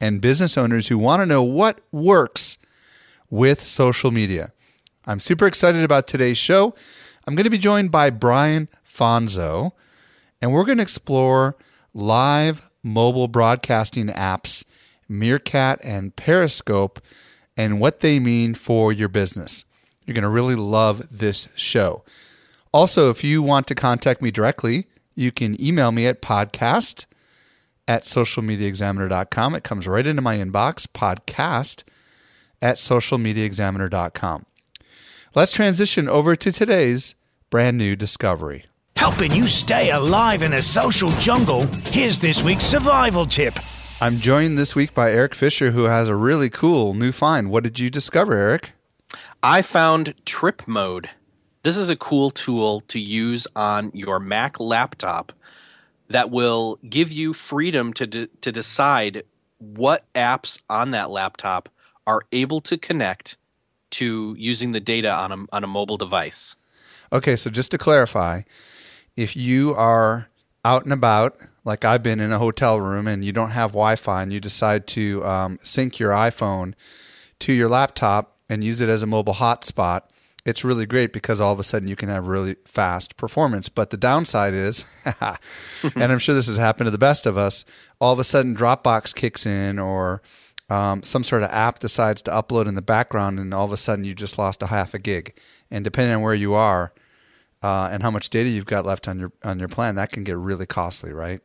and business owners who want to know what works with social media. I'm super excited about today's show. I'm going to be joined by Brian Fanzo, and we're going to explore live mobile broadcasting apps, Meerkat and Periscope, and what they mean for your business. You're going to really love this show. Also, if you want to contact me directly, you can email me at podcast at socialmediaexaminer.com. It comes right into my inbox, podcast at socialmediaexaminer.com. Let's transition over to today's brand new discovery. Helping you stay alive in the social jungle, here's this week's survival tip. I'm joined this week by Eric Fisher, who has a really cool new find. What did you discover, Eric? I found TripMode. This is a cool tool to use on your Mac laptop that will give you freedom to, de- to decide what apps on that laptop are able to connect to using the data on a, on a mobile device. Okay, so just to clarify, if you are out and about, like I've been in a hotel room, and you don't have Wi Fi and you decide to um, sync your iPhone to your laptop and use it as a mobile hotspot, it's really great because all of a sudden you can have really fast performance. But the downside is, and I'm sure this has happened to the best of us, all of a sudden Dropbox kicks in or um, some sort of app decides to upload in the background, and all of a sudden you just lost a half a gig. And depending on where you are uh, and how much data you've got left on your on your plan, that can get really costly, right?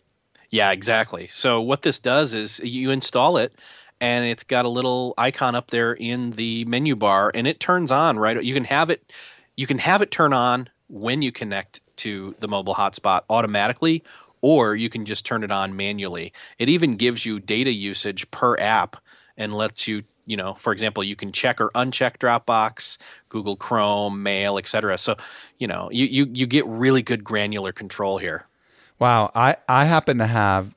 Yeah, exactly. So what this does is you install it and it's got a little icon up there in the menu bar and it turns on right you can have it you can have it turn on when you connect to the mobile hotspot automatically or you can just turn it on manually. It even gives you data usage per app and lets you you know for example you can check or uncheck dropbox google chrome mail etc so you know you, you you get really good granular control here. Wow. I i happen to have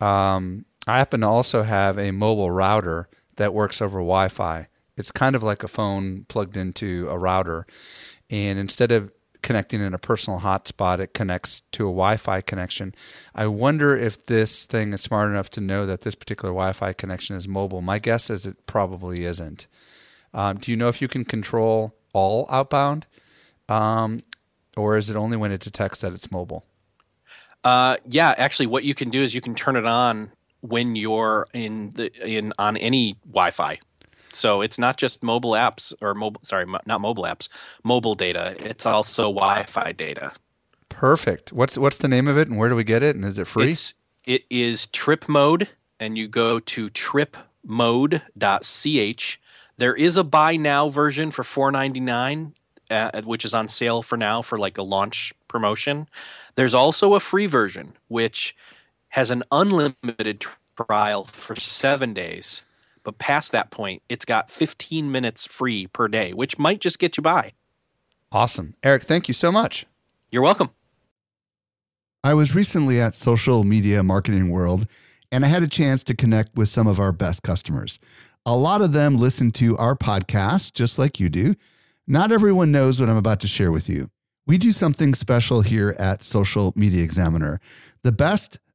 um I happen to also have a mobile router that works over Wi Fi. It's kind of like a phone plugged into a router. And instead of connecting in a personal hotspot, it connects to a Wi Fi connection. I wonder if this thing is smart enough to know that this particular Wi Fi connection is mobile. My guess is it probably isn't. Um, do you know if you can control all outbound? Um, or is it only when it detects that it's mobile? Uh, yeah, actually, what you can do is you can turn it on when you're in the in on any Wi-Fi. So it's not just mobile apps or mobile sorry, not mobile apps, mobile data. It's also Wi-Fi data. Perfect. What's what's the name of it and where do we get it and is it free? It's, it is TripMode and you go to tripmode.ch. There is a buy now version for 4.99 uh, which is on sale for now for like a launch promotion. There's also a free version which has an unlimited trial for seven days. But past that point, it's got 15 minutes free per day, which might just get you by. Awesome. Eric, thank you so much. You're welcome. I was recently at Social Media Marketing World and I had a chance to connect with some of our best customers. A lot of them listen to our podcast just like you do. Not everyone knows what I'm about to share with you. We do something special here at Social Media Examiner. The best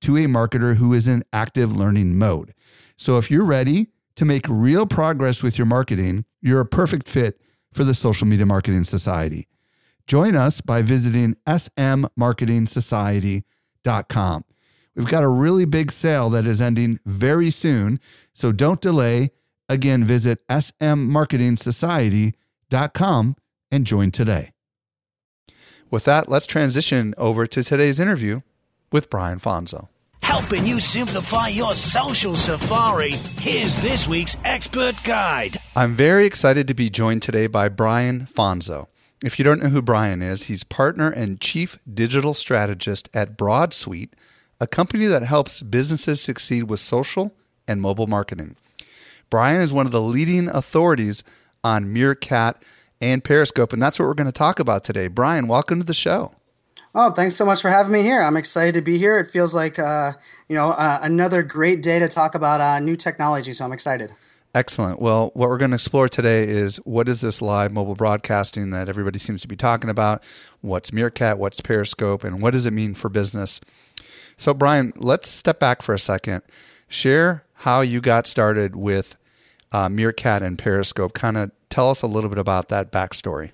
to a marketer who is in active learning mode. So if you're ready to make real progress with your marketing, you're a perfect fit for the Social Media Marketing Society. Join us by visiting smmarketingsociety.com. We've got a really big sale that is ending very soon, so don't delay. Again, visit smmarketingsociety.com and join today. With that, let's transition over to today's interview with Brian Fanzo. Helping you simplify your social safari, here's this week's expert guide. I'm very excited to be joined today by Brian Fanzo. If you don't know who Brian is, he's partner and chief digital strategist at BroadSuite, a company that helps businesses succeed with social and mobile marketing. Brian is one of the leading authorities on Meerkat and Periscope, and that's what we're going to talk about today. Brian, welcome to the show. Oh, thanks so much for having me here. I'm excited to be here. It feels like uh, you know uh, another great day to talk about uh, new technology, so I'm excited. Excellent. Well, what we're going to explore today is what is this live mobile broadcasting that everybody seems to be talking about? What's Meerkat? What's Periscope? And what does it mean for business? So, Brian, let's step back for a second. Share how you got started with uh, Meerkat and Periscope. Kind of tell us a little bit about that backstory.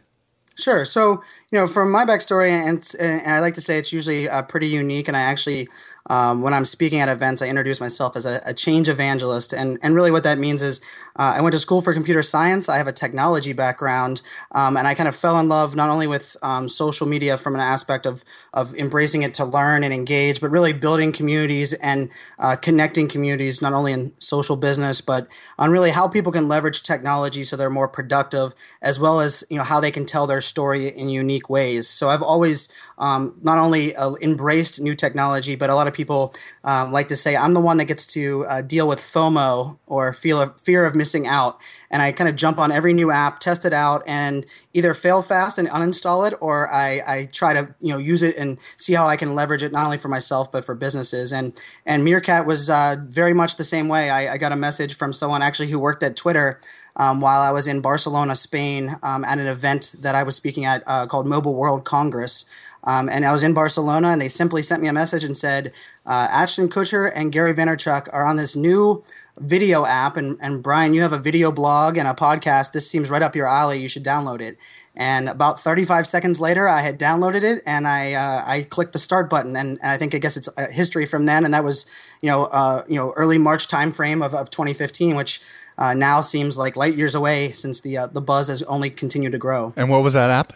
Sure. So, you know, from my backstory, and, and I like to say it's usually uh, pretty unique, and I actually um, when I'm speaking at events, I introduce myself as a, a change evangelist. And, and really, what that means is uh, I went to school for computer science. I have a technology background. Um, and I kind of fell in love not only with um, social media from an aspect of, of embracing it to learn and engage, but really building communities and uh, connecting communities, not only in social business, but on really how people can leverage technology so they're more productive, as well as you know how they can tell their story in unique ways. So I've always um, not only uh, embraced new technology, but a lot of people um, like to say I'm the one that gets to uh, deal with FOMO or of, fear of missing out. And I kind of jump on every new app, test it out, and either fail fast and uninstall it, or I, I try to you know use it and see how I can leverage it not only for myself but for businesses. And and Meerkat was uh, very much the same way. I, I got a message from someone actually who worked at Twitter um, while I was in Barcelona, Spain, um, at an event that I was speaking at uh, called Mobile World Congress. Um, and I was in Barcelona, and they simply sent me a message and said, uh, Ashton Kutcher and Gary Vaynerchuk are on this new video app. And, and Brian, you have a video blog and a podcast. This seems right up your alley. You should download it. And about 35 seconds later, I had downloaded it and I uh, I clicked the start button. And, and I think I guess it's history from then. And that was you know uh, you know early March timeframe of, of 2015, which uh, now seems like light years away since the uh, the buzz has only continued to grow. And what was that app?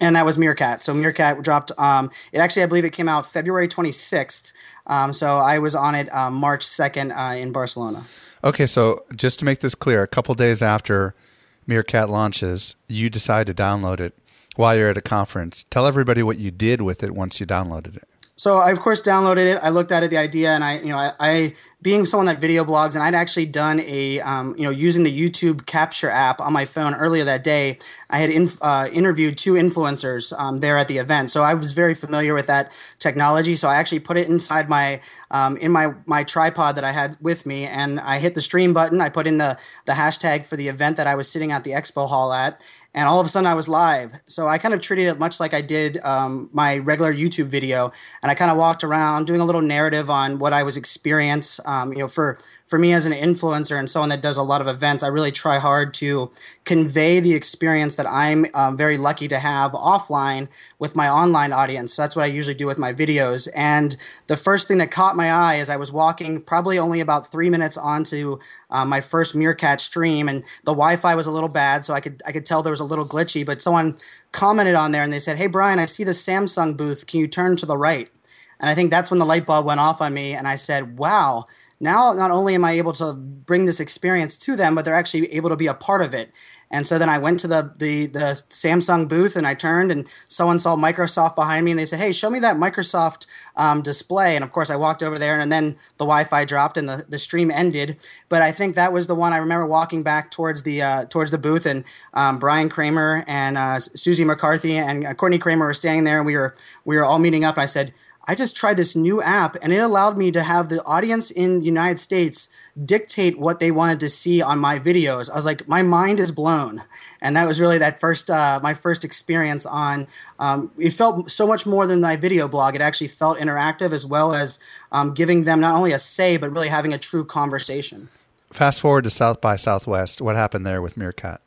And that was Meerkat. So Meerkat dropped. Um, it actually, I believe, it came out February 26th. Um, so I was on it uh, March 2nd uh, in Barcelona. Okay, so just to make this clear, a couple days after Meerkat launches, you decide to download it while you're at a conference. Tell everybody what you did with it once you downloaded it. So I of course downloaded it. I looked at it, the idea, and I, you know, I, I being someone that video blogs, and I'd actually done a, um, you know, using the YouTube Capture app on my phone earlier that day. I had uh, interviewed two influencers um, there at the event, so I was very familiar with that technology. So I actually put it inside my, um, in my my tripod that I had with me, and I hit the stream button. I put in the the hashtag for the event that I was sitting at the expo hall at, and all of a sudden I was live. So I kind of treated it much like I did um, my regular YouTube video, and I kind of walked around doing a little narrative on what I was experience. Um, you know, for for me as an influencer and someone that does a lot of events, I really try hard to convey the experience that I'm um, very lucky to have offline with my online audience. So that's what I usually do with my videos. And the first thing that caught my eye as I was walking, probably only about three minutes onto uh, my first Meerkat stream, and the Wi-Fi was a little bad, so I could I could tell there was a little glitchy. But someone commented on there and they said, "Hey Brian, I see the Samsung booth. Can you turn to the right?" And I think that's when the light bulb went off on me, and I said, "Wow." Now not only am I able to bring this experience to them, but they're actually able to be a part of it. And so then I went to the, the, the Samsung booth and I turned and someone saw Microsoft behind me and they said, Hey, show me that Microsoft um, display. And of course I walked over there and then the Wi-Fi dropped and the, the stream ended. But I think that was the one I remember walking back towards the, uh, towards the booth and um, Bryan Kramer and uh, Susie McCarthy and uh, Courtney Kramer were standing there and we were, we were all meeting up. And I said, I just tried this new app and it allowed me to have the audience in the United States dictate what they wanted to see on my videos. I was like, my mind is blown. And that was really that first, uh, my first experience on, um, it felt so much more than my video blog. It actually felt interactive as well as um, giving them not only a say, but really having a true conversation. Fast forward to South by Southwest. What happened there with Meerkat?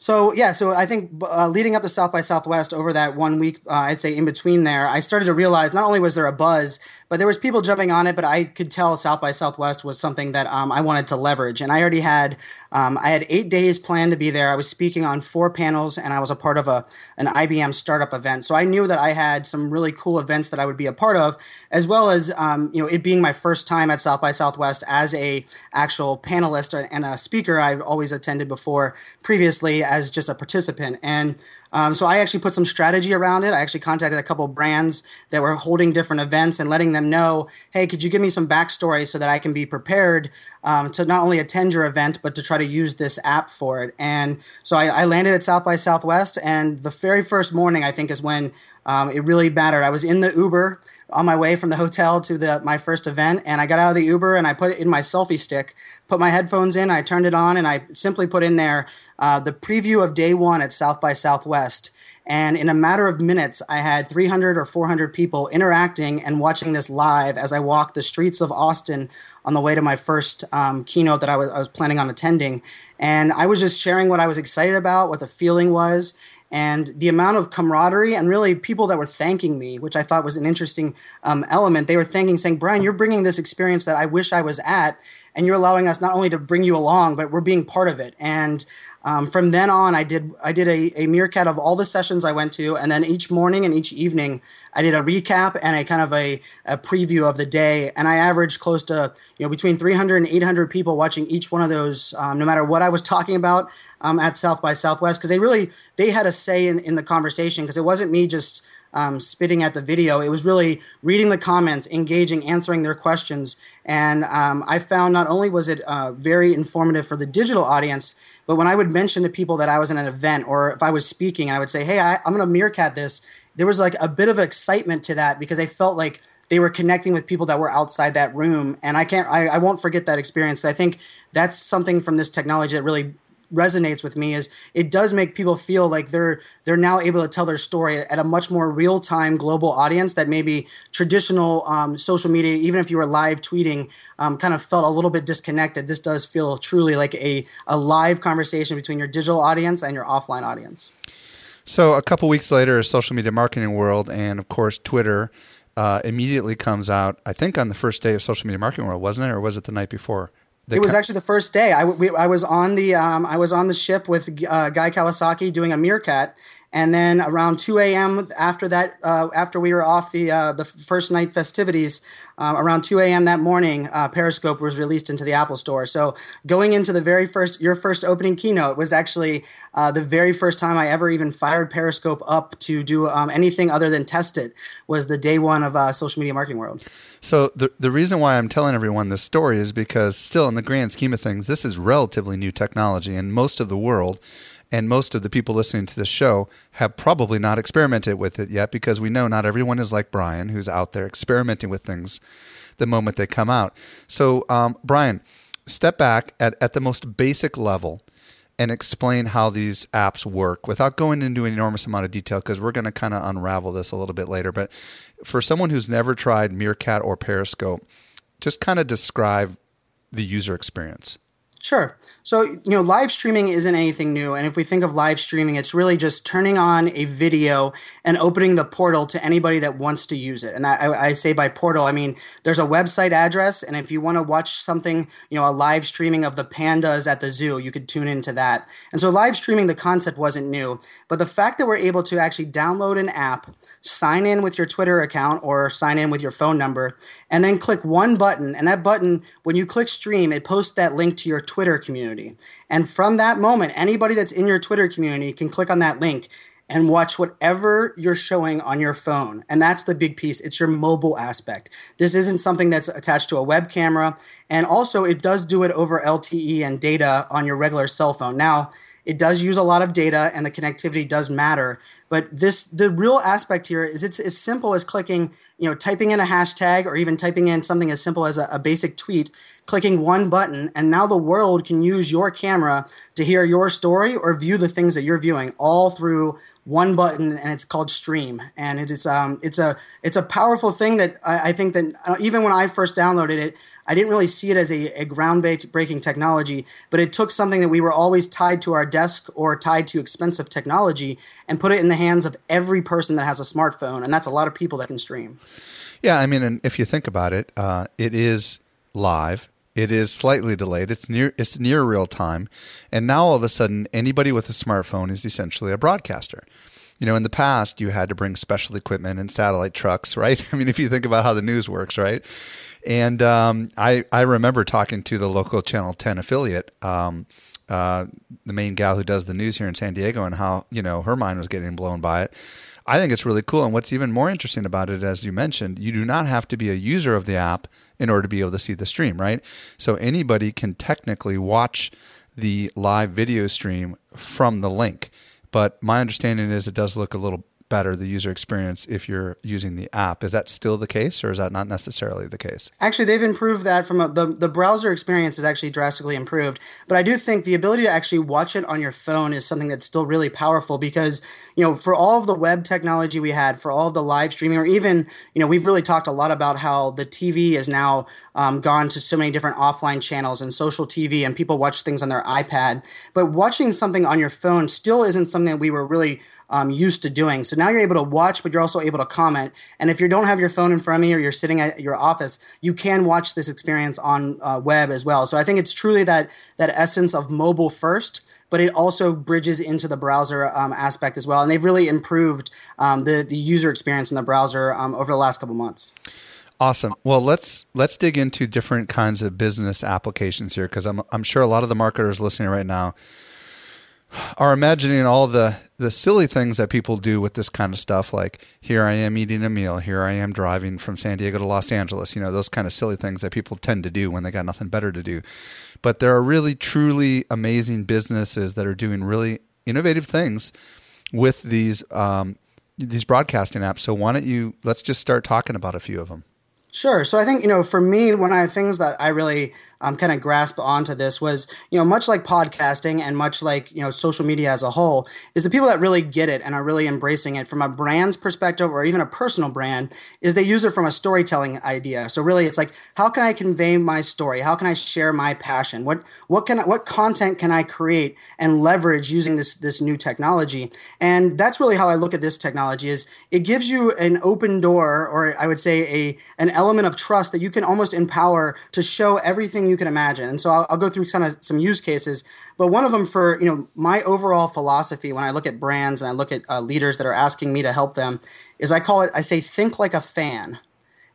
So yeah, so I think uh, leading up to South by Southwest over that one week, uh, I'd say in between there, I started to realize not only was there a buzz, but there was people jumping on it. But I could tell South by Southwest was something that um, I wanted to leverage, and I already had um, I had eight days planned to be there. I was speaking on four panels, and I was a part of a an IBM startup event. So I knew that I had some really cool events that I would be a part of, as well as um, you know it being my first time at South by Southwest as a actual panelist and a speaker. I've always attended before previously as just a participant. And um, so I actually put some strategy around it. I actually contacted a couple brands that were holding different events and letting them know, hey, could you give me some backstory so that I can be prepared um, to not only attend your event, but to try to use this app for it. And so I, I landed at South by Southwest, and the very first morning, I think, is when um, it really mattered. I was in the Uber on my way from the hotel to the my first event, and I got out of the Uber and I put it in my selfie stick, put my headphones in, I turned it on, and I simply put in there uh, the preview of day one at South by Southwest. And in a matter of minutes, I had 300 or 400 people interacting and watching this live as I walked the streets of Austin on the way to my first um, keynote that I was, I was planning on attending. And I was just sharing what I was excited about, what the feeling was and the amount of camaraderie and really people that were thanking me, which I thought was an interesting um, element. They were thanking, saying, Brian, you're bringing this experience that I wish I was at, and you're allowing us not only to bring you along, but we're being part of it. And um, from then on, I did I did a, a meerkat of all the sessions I went to, and then each morning and each evening, I did a recap and a kind of a, a preview of the day. And I averaged close to you know between 300 and 800 people watching each one of those, um, no matter what I was talking about um, at South by Southwest, because they really they had a say in, in the conversation because it wasn't me just um, spitting at the video. It was really reading the comments, engaging, answering their questions. And um, I found not only was it uh, very informative for the digital audience, but when I would mention to people that I was in an event or if I was speaking, I would say, hey, I, I'm going to meerkat this. There was like a bit of excitement to that because I felt like they were connecting with people that were outside that room. And I can't, I, I won't forget that experience. I think that's something from this technology that really resonates with me is it does make people feel like they're they're now able to tell their story at a much more real time global audience that maybe traditional um, social media, even if you were live tweeting, um, kind of felt a little bit disconnected. This does feel truly like a a live conversation between your digital audience and your offline audience. So a couple weeks later, social media marketing world, and of course Twitter. Uh, immediately comes out. I think on the first day of social media marketing world, wasn't it, or was it the night before? It was actually the first day. I, we, I was on the um, I was on the ship with uh, Guy Kawasaki doing a meerkat, and then around 2 a.m. after that, uh, after we were off the uh, the first night festivities, um, around 2 a.m. that morning, uh, Periscope was released into the Apple Store. So going into the very first, your first opening keynote was actually uh, the very first time I ever even fired Periscope up to do um, anything other than test it. Was the day one of uh, social media marketing world. So the the reason why I'm telling everyone this story is because still in the grand scheme of things, this is relatively new technology, and most of the world and most of the people listening to this show have probably not experimented with it yet because we know not everyone is like Brian, who's out there experimenting with things the moment they come out. So, um, Brian, step back at, at the most basic level and explain how these apps work without going into an enormous amount of detail because we're going to kind of unravel this a little bit later. But for someone who's never tried Meerkat or Periscope, just kind of describe the user experience. Sure. So, you know, live streaming isn't anything new. And if we think of live streaming, it's really just turning on a video and opening the portal to anybody that wants to use it. And I, I say by portal, I mean there's a website address. And if you want to watch something, you know, a live streaming of the pandas at the zoo, you could tune into that. And so live streaming, the concept wasn't new. But the fact that we're able to actually download an app, sign in with your Twitter account or sign in with your phone number, and then click one button. And that button, when you click stream, it posts that link to your Twitter community. And from that moment, anybody that's in your Twitter community can click on that link and watch whatever you're showing on your phone. And that's the big piece. It's your mobile aspect. This isn't something that's attached to a web camera. And also, it does do it over LTE and data on your regular cell phone. Now, It does use a lot of data, and the connectivity does matter. But this, the real aspect here is it's as simple as clicking, you know, typing in a hashtag or even typing in something as simple as a, a basic tweet, clicking one button, and now the world can use your camera to hear your story or view the things that you're viewing all through one button and it's called stream. And it is um, it's a it's a powerful thing that I, I think that uh, even when I first downloaded it I didn't really see it as a, a groundbreaking technology but it took something that we were always tied to our desk or tied to expensive technology and put it in the hands of every person that has a smartphone and that's a lot of people that can stream. Yeah I mean and if you think about it uh, it is live it is slightly delayed. It's near it's near real time, and now all of a sudden, anybody with a smartphone is essentially a broadcaster. You know, in the past, you had to bring special equipment and satellite trucks, right? I mean, if you think about how the news works, right? And um, I I remember talking to the local Channel 10 affiliate. Um, uh, the main gal who does the news here in San Diego, and how you know her mind was getting blown by it. I think it's really cool. And what's even more interesting about it, as you mentioned, you do not have to be a user of the app in order to be able to see the stream, right? So anybody can technically watch the live video stream from the link. But my understanding is it does look a little better the user experience if you're using the app. Is that still the case, or is that not necessarily the case? Actually, they've improved that from a, the the browser experience is actually drastically improved. But I do think the ability to actually watch it on your phone is something that's still really powerful because you know for all of the web technology we had, for all of the live streaming, or even you know we've really talked a lot about how the TV is now um, gone to so many different offline channels and social TV, and people watch things on their iPad. But watching something on your phone still isn't something that we were really um, used to doing. So now you're able to watch, but you're also able to comment. And if you don't have your phone in front of you or you're sitting at your office, you can watch this experience on uh, web as well. So I think it's truly that that essence of mobile first but it also bridges into the browser um, aspect as well. And they've really improved um, the the user experience in the browser um, over the last couple months. Awesome. Well, let's let's dig into different kinds of business applications here because I'm I'm sure a lot of the marketers listening right now are imagining all the the silly things that people do with this kind of stuff like here I am eating a meal, here I am driving from San Diego to Los Angeles, you know, those kind of silly things that people tend to do when they got nothing better to do. But there are really truly amazing businesses that are doing really innovative things with these um, these broadcasting apps. So why don't you let's just start talking about a few of them. Sure. So I think, you know, for me, one of the things that I really um, kind of grasped onto this was, you know, much like podcasting and much like, you know, social media as a whole, is the people that really get it and are really embracing it from a brand's perspective or even a personal brand, is they use it from a storytelling idea. So really it's like, how can I convey my story? How can I share my passion? What what can I, what content can I create and leverage using this this new technology? And that's really how I look at this technology is it gives you an open door or I would say a an element of trust that you can almost empower to show everything you can imagine. And so I'll, I'll go through kind of some use cases, but one of them for you know my overall philosophy when I look at brands and I look at uh, leaders that are asking me to help them is I call it I say think like a fan.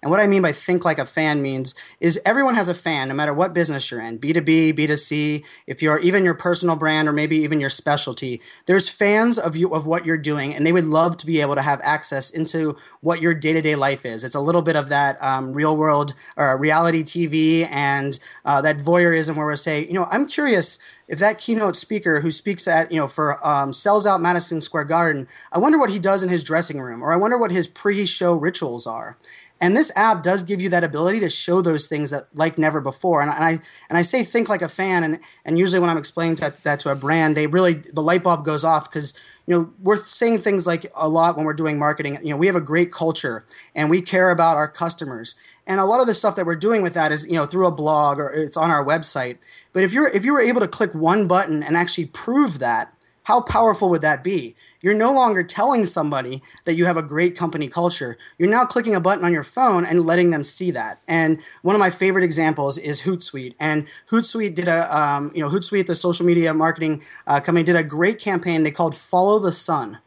And what I mean by think like a fan means is everyone has a fan, no matter what business you're in B2B, B2C, if you're even your personal brand or maybe even your specialty. There's fans of you of what you're doing, and they would love to be able to have access into what your day to day life is. It's a little bit of that um, real world or reality TV and uh, that voyeurism where we say, you know, I'm curious if that keynote speaker who speaks at you know for um, sells out Madison Square Garden, I wonder what he does in his dressing room, or I wonder what his pre-show rituals are. And this app does give you that ability to show those things that like never before. And, I and I say think like a fan, and and usually when I'm explaining that to a brand, they really the light bulb goes off because you know we're saying things like a lot when we're doing marketing. You know we have a great culture and we care about our customers. And a lot of the stuff that we're doing with that is you know through a blog or it's on our website. But if you're if you were able to click one button and actually prove that how powerful would that be? You're no longer telling somebody that you have a great company culture. You're now clicking a button on your phone and letting them see that. And one of my favorite examples is Hootsuite. And Hootsuite did a, um, you know, Hootsuite, the social media marketing uh, company, did a great campaign they called Follow the Sun.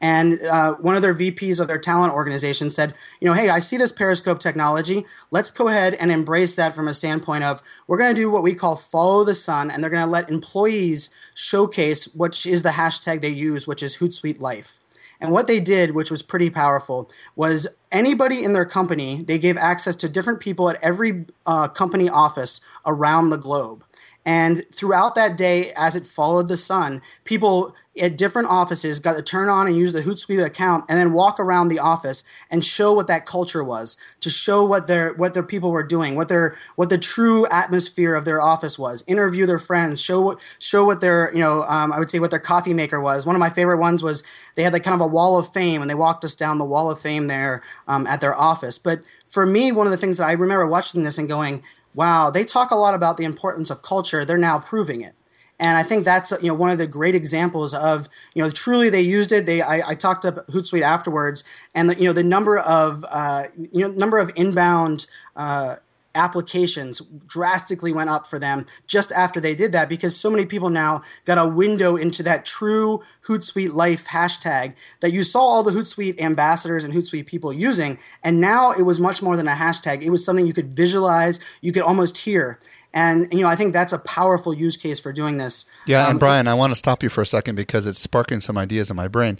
And uh, one of their VPs of their talent organization said, you know, hey, I see this Periscope technology. Let's go ahead and embrace that from a standpoint of we're going to do what we call follow the sun, and they're going to let employees showcase which is the hashtag they use, which is Hootsuite Life. And what they did, which was pretty powerful, was anybody in their company, they gave access to different people at every uh, company office around the globe And throughout that day, as it followed the sun, people at different offices got to turn on and use the Hootsuite account and then walk around the office and show what that culture was, to show what their what their people were doing, what their what the true atmosphere of their office was. Interview their friends, show what show what their you know um, I would say what their coffee maker was. One of my favorite ones was they had like kind of a wall of fame and they walked us down the wall of fame there um, at their office. But for me, one of the things that I remember watching this and going, wow, they talk a lot about the importance of culture. They're now proving it. And I think that's you know one of the great examples of you know truly they used it. They I, I talked to Hootsuite afterwards, and the, you know the number of uh, you know number of inbound uh, applications drastically went up for them just after they did that because so many people now got a window into that true Hootsuite life hashtag that you saw all the Hootsuite ambassadors and Hootsuite people using. And now it was much more than a hashtag. It was something you could visualize, you could almost hear. And you know, I think that's a powerful use case for doing this. Yeah, um, and Brian, I want to stop you for a second because it's sparking some ideas in my brain.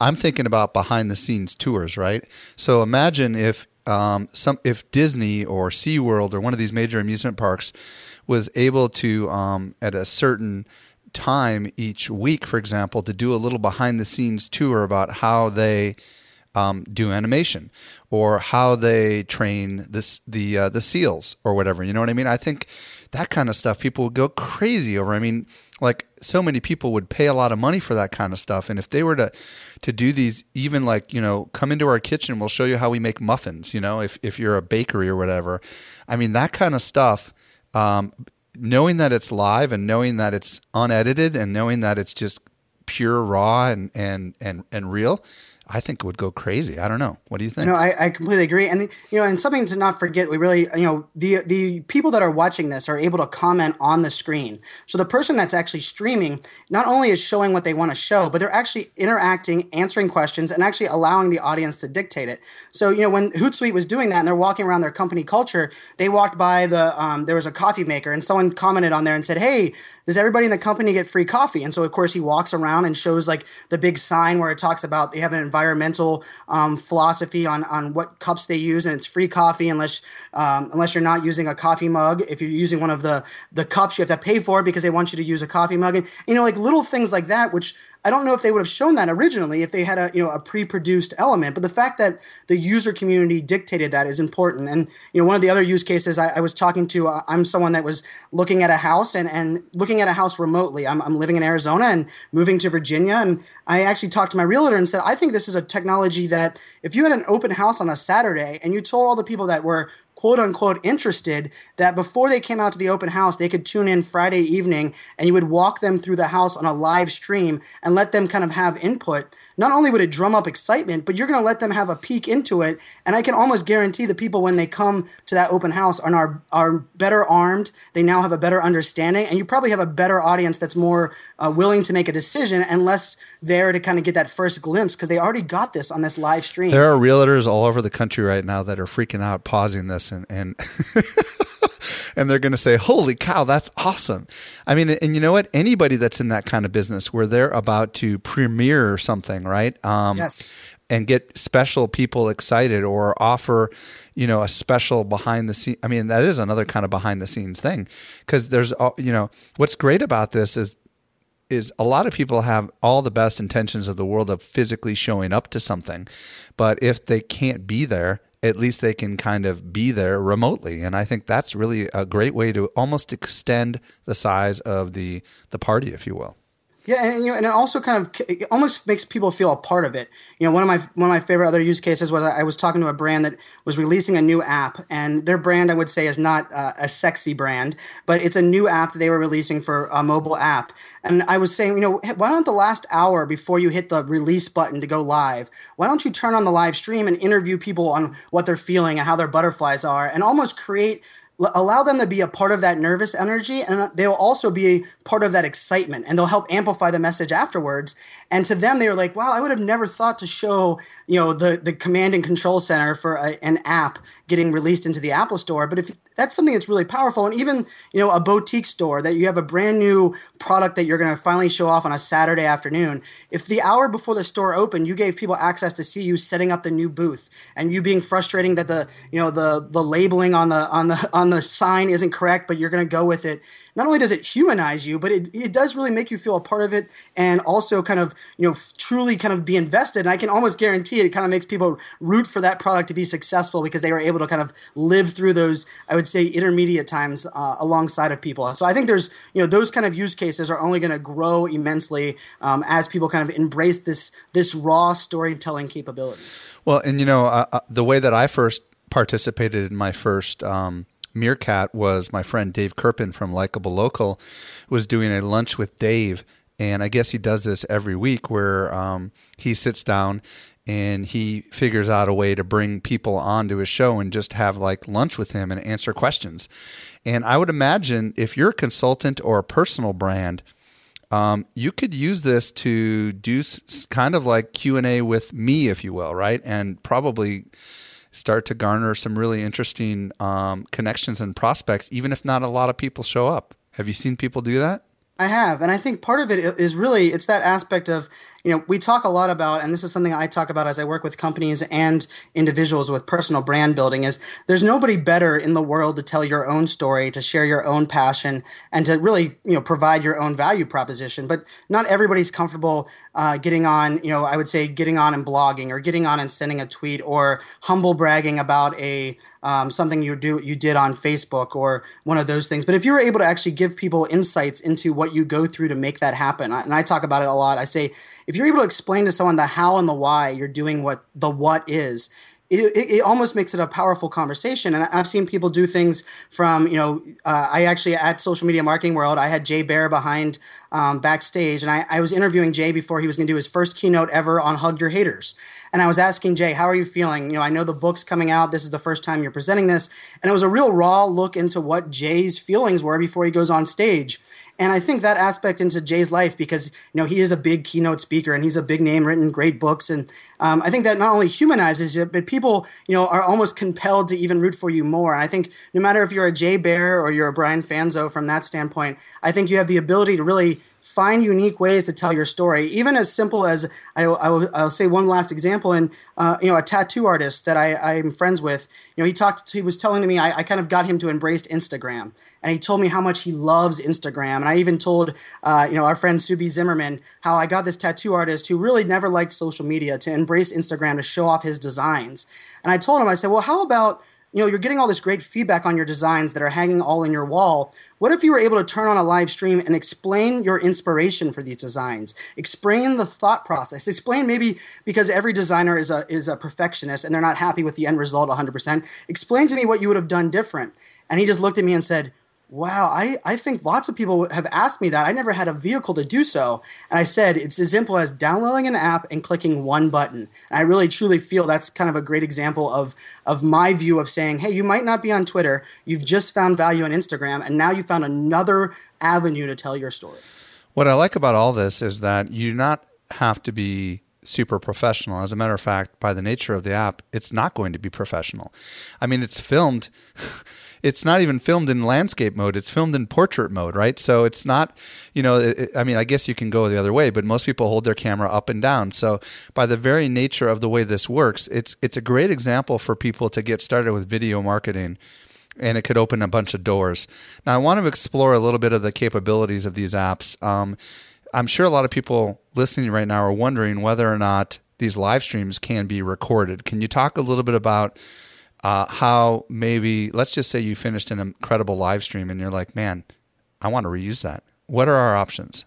I'm thinking about behind the scenes tours, right? So imagine if um, some if Disney or SeaWorld or one of these major amusement parks was able to um, at a certain time each week, for example, to do a little behind the scenes tour about how they um, do animation or how they train this the uh, the seals or whatever. You know what I mean? I think that kind of stuff people would go crazy over. I mean, like so many people would pay a lot of money for that kind of stuff. And if they were to to do these even like you know come into our kitchen we'll show you how we make muffins you know if, if you're a bakery or whatever. I mean that kind of stuff um, knowing that it's live and knowing that it's unedited and knowing that it's just pure raw and and and, and real I think it would go crazy. I don't know. What do you think? No, I, I completely agree. And you know, and something to not forget, we really, you know, the the people that are watching this are able to comment on the screen. So the person that's actually streaming not only is showing what they want to show, but they're actually interacting, answering questions, and actually allowing the audience to dictate it. So you know, when Hootsuite was doing that, and they're walking around their company culture, they walked by the um, there was a coffee maker, and someone commented on there and said, "Hey, does everybody in the company get free coffee?" And so of course he walks around and shows like the big sign where it talks about they have an environment environmental um, philosophy on, on what cups they use, and it's free coffee unless um, unless you're not using a coffee mug. If you're using one of the the cups, you have to pay for it because they want you to use a coffee mug, and you know like little things like that, which I don't know if they would have shown that originally if they had a you know a pre-produced element, but the fact that the user community dictated that is important. And you know one of the other use cases I, I was talking to, uh, I'm someone that was looking at a house and and looking at a house remotely. I'm, I'm living in Arizona and moving to Virginia, and I actually talked to my realtor and said I think this is a technology that if you had an open house on a Saturday and you told all the people that were quote unquote interested that before they came out to the open house, they could tune in Friday evening and you would walk them through the house on a live stream and let them kind of have input. Not only would it drum up excitement, but you're going to let them have a peek into it. And I can almost guarantee the people when they come to that open house are, are better armed. They now have a better understanding. And you probably have a better audience that's more uh, willing to make a decision and less there to kind of get that first glimpse because they already got this on this live stream. There are realtors all over the country right now that are freaking out, pausing this and and and they're going to say, "Holy cow, that's awesome!" I mean, and you know what? Anybody that's in that kind of business where they're about to premiere something, right? Um, yes. And get special people excited, or offer, you know, a special behind the scene. I mean, that is another kind of behind the scenes thing, because there's, you know, what's great about this is is a lot of people have all the best intentions of the world of physically showing up to something, but if they can't be there, at least they can kind of be there remotely. And I think that's really a great way to almost extend the size of the the party, if you will. Yeah, and you know, and it also kind of it almost makes people feel a part of it. You know, one of my one of my favorite other use cases was I was talking to a brand that was releasing a new app, and their brand I would say is not uh, a sexy brand, but it's a new app that they were releasing for a mobile app. And I was saying, you know, why don't the last hour before you hit the release button to go live, why don't you turn on the live stream and interview people on what they're feeling and how their butterflies are, and almost create allow them to be a part of that nervous energy and uh, they'll also be part of that excitement and they'll help amplify the message afterwards. And to them they were like wow i would have never thought to show you know the, the command and control center for a, an app getting released into the apple store. But if that's something that's really powerful and even you know a boutique store that you have a brand new product that you're going to finally show off on a saturday afternoon if the hour before the store opened you gave people access to see you setting up the new booth and you being frustrating that the you know the the labeling on the on the on the sign isn't correct, but you're going to go with it. Not only does it humanize you, but it, it does really make you feel a part of it and also kind of, you know, truly kind of be invested. And I can almost guarantee it, it kind of makes people root for that product to be successful because they were able to kind of live through those, I would say, intermediate times uh, alongside of people. So I think there's, you know, those kind of use cases are only going to grow immensely um, as people kind of embrace this, this raw storytelling capability. Well, and you know, uh, uh, the way that I first participated in my first um, Meerkat was my friend Dave Kerpen from Likeable Local was doing a lunch with Dave. And I guess he does this every week where um, he sits down and he figures out a way to bring people onto his show and just have like lunch with him and answer questions. And I would imagine if you're a consultant or a personal brand, um, you could use this to do kind of like Q and A with me, if you will, right? And probably start to garner some really interesting um, connections and prospects, even if not a lot of people show up. Have you seen people do that? I have, and I think part of it is really it's that aspect of you know we talk a lot about, and this is something I talk about as I work with companies and individuals with personal brand building. Is there's nobody better in the world to tell your own story, to share your own passion, and to really you know provide your own value proposition. But not everybody's comfortable uh, getting on. You know, I would say getting on and blogging, or getting on and sending a tweet, or humble bragging about a um, something you do you did on Facebook, or one of those things. But if you were able to actually give people insights into what you go through to make that happen. And I talk about it a lot. I say, if you're able to explain to someone the how and the why you're doing what the what is, it, it, it, almost makes it a powerful conversation. And I've seen people do things from, you know, uh, I actually at Social Media Marketing World, I had Jay Baer behind um, backstage, and I, I, was interviewing Jay before he was going to do his first keynote ever on Hug Your Haters. And I was asking Jay, how are you feeling? You know, I know the book's coming out. This is the first time you're presenting this. And it was a real raw look into what Jay's feelings were before he goes on stage. And I think that aspect into Jay's life because you know he is a big keynote speaker and he's a big name, written great books, and um, I think that not only humanizes you, but people you know are almost compelled to even root for you more. And I think no matter if you're a Jay Baer or you're a Brian Fanzo from that standpoint, I think you have the ability to really find unique ways to tell your story, even as simple as I, I will, I'll say one last example. And uh, you know, a tattoo artist that I, I'm friends with, you know, he talked, he was telling me I, I, kind of got him to embrace Instagram, and he told me how much he loves Instagram. And I even told uh, you know our friend Sue B. Zimmerman how I got this tattoo artist who really never liked social media to embrace Instagram to show off his designs. And I told him, I said, well, how about you know, you're getting all this great feedback on your designs that are hanging all in your wall. What if you were able to turn on a live stream and explain your inspiration for these designs? Explain the thought process. Explain maybe because every designer is a is a perfectionist and they're not happy with the end result 100%. Explain to me what you would have done different. And he just looked at me and said, Wow, I, I think lots of people have asked me that. I never had a vehicle to do so. And I said, it's as simple as downloading an app and clicking one button. And I really truly feel that's kind of a great example of, of my view of saying, hey, you might not be on Twitter, you've just found value on Instagram, and now you found another avenue to tell your story. What I like about all this is that you not have to be super professional. As a matter of fact, by the nature of the app, it's not going to be professional. I mean, it's filmed. it's not even filmed in landscape mode. It's filmed in portrait mode, right? So it's not, you know, it, I mean, I guess you can go the other way, but most people hold their camera up and down. So by the very nature of the way this works, it's it's a great example for people to get started with video marketing and it could open a bunch of doors. Now, I want to explore a little bit of the capabilities of these apps. Um, I'm sure a lot of people listening right now are wondering whether or not these live streams can be recorded. Can you talk a little bit about uh, how maybe let's just say you finished an incredible live stream and you're like, man, I want to reuse that. What are our options?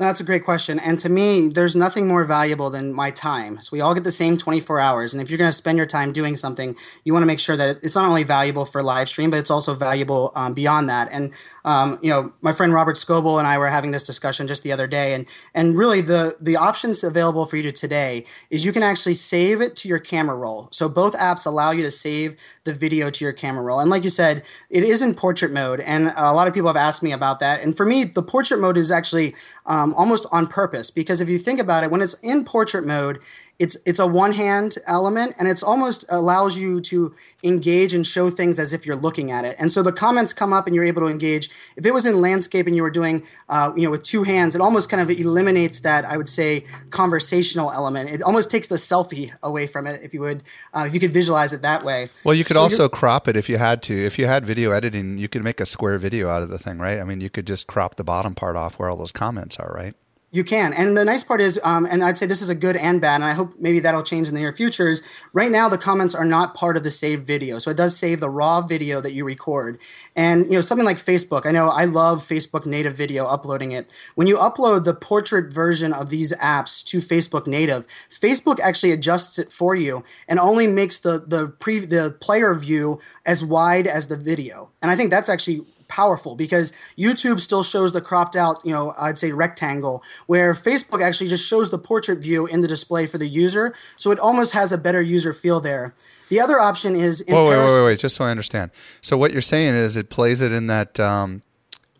That's a great question. And to me, there's nothing more valuable than my time. So we all get the same 24 hours. And if you're going to spend your time doing something, you want to make sure that it's not only valuable for live stream, but it's also valuable um, beyond that. And, um, you know, my friend Robert Scoble and I were having this discussion just the other day. And, and really, the, the options available for you to today is you can actually save it to your camera roll. So both apps allow you to save the video to your camera roll. And like you said, it is in portrait mode. And a lot of people have asked me about that. And for me, the portrait mode is actually um, um, almost on purpose. Because if you think about it, when it's in portrait mode, it's it's a one hand element and it's almost allows you to engage and show things as if you're looking at it. And so the comments come up and you're able to engage. If it was in landscape and you were doing uh, you know with two hands, it almost kind of eliminates that I would say conversational element. It almost takes the selfie away from it if you would uh, if you could visualize it that way. Well, you could So also crop it if you had to. If you had video editing, you could make a square video out of the thing, right? I mean, you could just crop the bottom part off where all those comments are, right? You can. And the nice part is, um, and I'd say this is a good and bad, and I hope maybe that'll change in the near future, is right now the comments are not part of the saved video. So it does save the raw video that you record. And, you know, something like Facebook, I know I love Facebook native video, uploading it. When you upload the portrait version of these apps to Facebook native, Facebook actually adjusts it for you and only makes the, the, pre, the player view as wide as the video. And I think that's actually powerful because YouTube still shows the cropped out, you know, I'd say rectangle, where Facebook actually just shows the portrait view in the display for the user. So it almost has a better user feel there. The other option is in Whoa, wait, wait, wait, wait, just so I understand. So what you're saying is it plays it in that um,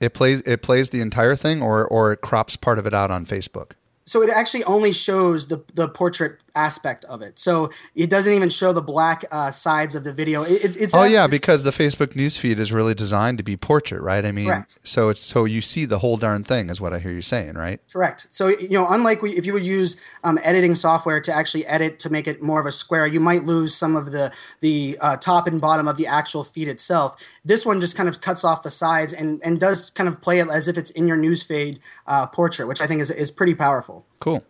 it plays it plays the entire thing, or or it crops part of it out on Facebook. So it actually only shows the the portrait aspect of it. So it doesn't even show the black uh, sides of the video. It, it's it's Oh yeah, because the Facebook newsfeed is really designed to be portrait, right? I mean, Correct. so it's so you see the whole darn thing, is what I hear you saying, right? Correct. So you know, unlike we, if you would use um, editing software to actually edit to make it more of a square, you might lose some of the the uh, top and bottom of the actual feed itself. This one just kind of cuts off the sides and and does kind of play it as if it's in your newsfeed uh, portrait, which I think is is pretty powerful. Cool.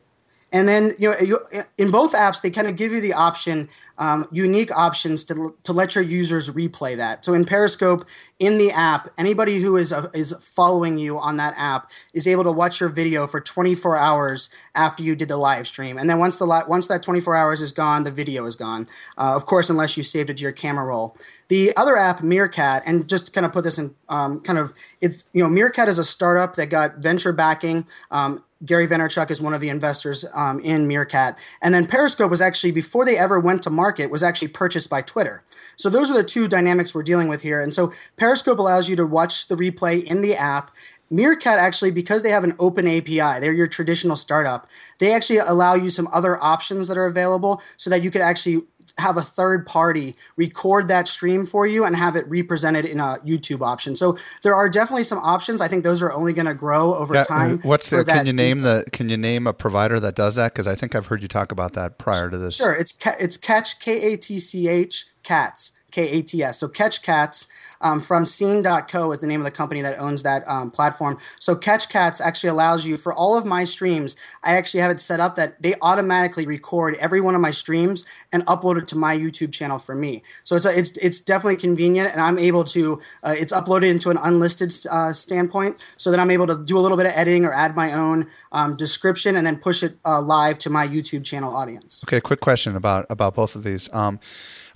And then you know, you, in both apps, they kind of give you the option, um, unique options to, to let your users replay that. So in Periscope, in the app, anybody who is uh, is following you on that app is able to watch your video for 24 hours after you did the live stream. And then once the li- once that 24 hours is gone, the video is gone. Uh, of course, unless you saved it to your camera roll. The other app, Meerkat, and just to kind of put this in um, kind of it's you know Meerkat is a startup that got venture backing. Um, Gary Vaynerchuk is one of the investors um, in Meerkat. And then Periscope was actually, before they ever went to market, was actually purchased by Twitter. So those are the two dynamics we're dealing with here. And so Periscope allows you to watch the replay in the app. Meerkat actually, because they have an open API, they're your traditional startup, they actually allow you some other options that are available so that you could actually have a third party record that stream for you and have it represented in a YouTube option. So there are definitely some options. I think those are only going to grow over Yeah, uh, time. what's the? Can you name the? Can you name a provider that does that? Because I think I've heard you talk about that prior to this. Sure, it's it's Katch K A T C H Cats K A T S. So Katch Cats um, from Scene.co is the name of the company that owns that um, platform. So Katch Cats actually allows you for all of my streams. I actually have it set up that they automatically record every one of my streams and upload it to my YouTube channel for me. So it's a, it's it's definitely convenient, and I'm able to. Uh, it's uploaded into an unlisted uh, standpoint, so that I'm able to do a little bit of editing or add my own um, description, and then push it uh, live to my YouTube channel audience. Okay, quick question about about both of these. Um,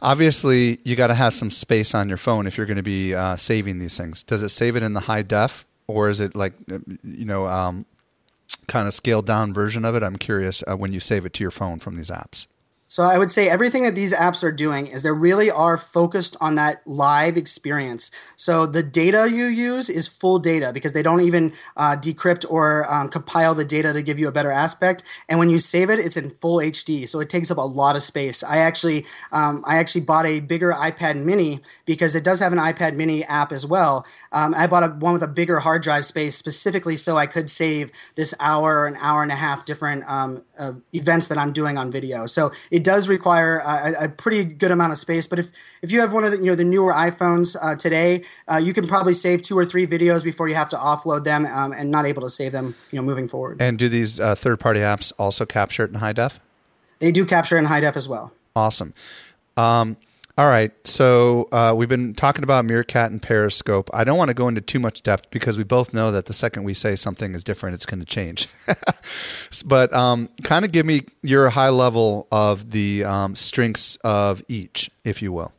obviously, you got to have some space on your phone if you're going to be uh, saving these things. Does it save it in the high def, or is it like uh, you know um, kind of scaled down version of it? I'm curious uh, when you save it to your phone from these apps. So I would say everything that these apps are doing is they really are focused on that live experience. So the data you use is full data because they don't even uh, decrypt or um, compile the data to give you a better aspect. And when you save it, it's in full HD, so it takes up a lot of space. I actually, um, I actually bought a bigger iPad Mini because it does have an iPad Mini app as well. Um, I bought a, one with a bigger hard drive space specifically so I could save this hour an hour and a half different uh, events that I'm doing on video. So it does require a, a pretty good amount of space. But if if you have one of the you know the newer iPhones uh, today, uh, you can probably save two or three videos before you have to offload them um, and not able to save them you know moving forward. And do these uh, third party apps also capture it in high def? They do capture in high def as well. Awesome. Um, all right. So uh, we've been talking about Meerkat and Periscope. I don't want to go into too much depth because we both know that the second we say something is different, it's going to change. but um, kind of give me your high level of the um, strengths of each, if you will.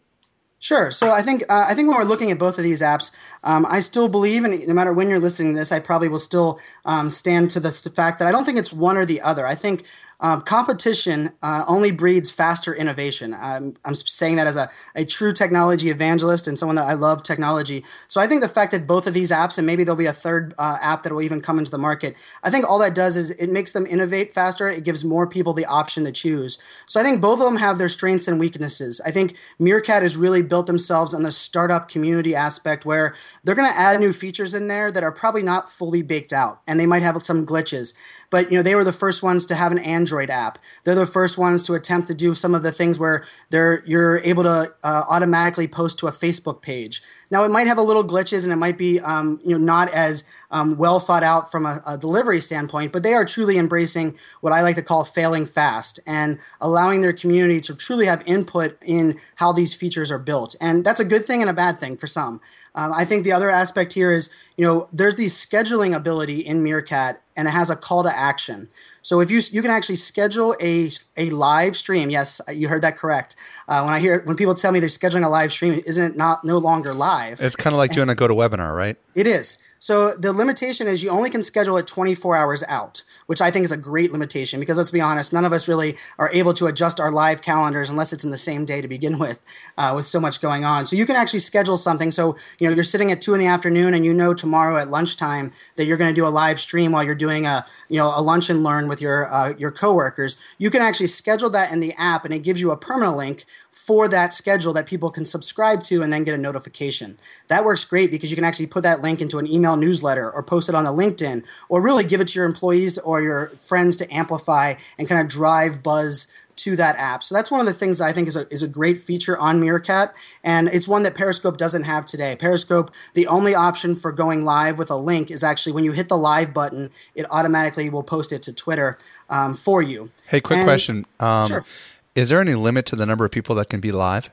Sure. So I think uh, I think when we're looking at both of these apps, um, I still believe, and no matter when you're listening to this, I probably will still um, stand to the fact that I don't think it's one or the other. I think um, competition uh, only breeds faster innovation. I'm, I'm saying that as a, a true technology evangelist and someone that I love technology. So I think the fact that both of these apps, and maybe there'll be a third uh, app that will even come into the market, I think all that does is it makes them innovate faster. It gives more people the option to choose. So I think both of them have their strengths and weaknesses. I think Meerkat has really built themselves on the startup community aspect where they're going to add new features in there that are probably not fully baked out and they might have some glitches but you know they were the first ones to have an Android app. They're the first ones to attempt to do some of the things where they're you're able to uh, automatically post to a Facebook page. Now it might have a little glitches and it might be um, you know not as um, well thought out from a, a, delivery standpoint, but they are truly embracing what I like to call failing fast and allowing their community to truly have input in how these features are built. And that's a good thing and a bad thing for some. Um, I think the other aspect here is you know there's the scheduling ability in Meerkat and it has a call to action. So if you you can actually schedule a a live stream, yes, you heard that correct. Uh, when I hear when people tell me they're scheduling a live stream, isn't it not no longer live? It's kind of like doing a go to GoToWebinar, right? It is. So the limitation is you only can schedule it 24 hours out, which I think is a great limitation because let's be honest, none of us really are able to adjust our live calendars unless it's in the same day to begin with, uh, with so much going on. So you can actually schedule something. So you know you're sitting at two in the afternoon and you know tomorrow at lunchtime that you're going to do a live stream while you're doing a you know a lunch and learn with your uh, your coworkers. You can actually schedule that in the app and it gives you a permanent link for that schedule that people can subscribe to and then get a notification. That works great because you can actually put that link into an email newsletter or post it on the LinkedIn or really give it to your employees or your friends to amplify and kind of drive buzz to that app. So that's one of the things I think is a, is a great feature on Meerkat. And it's one that Periscope doesn't have today. Periscope, the only option for going live with a link is actually when you hit the live button, it automatically will post it to Twitter um, for you. Hey, quick And- question. Um, Sure. Is there any limit to the number of people that can be live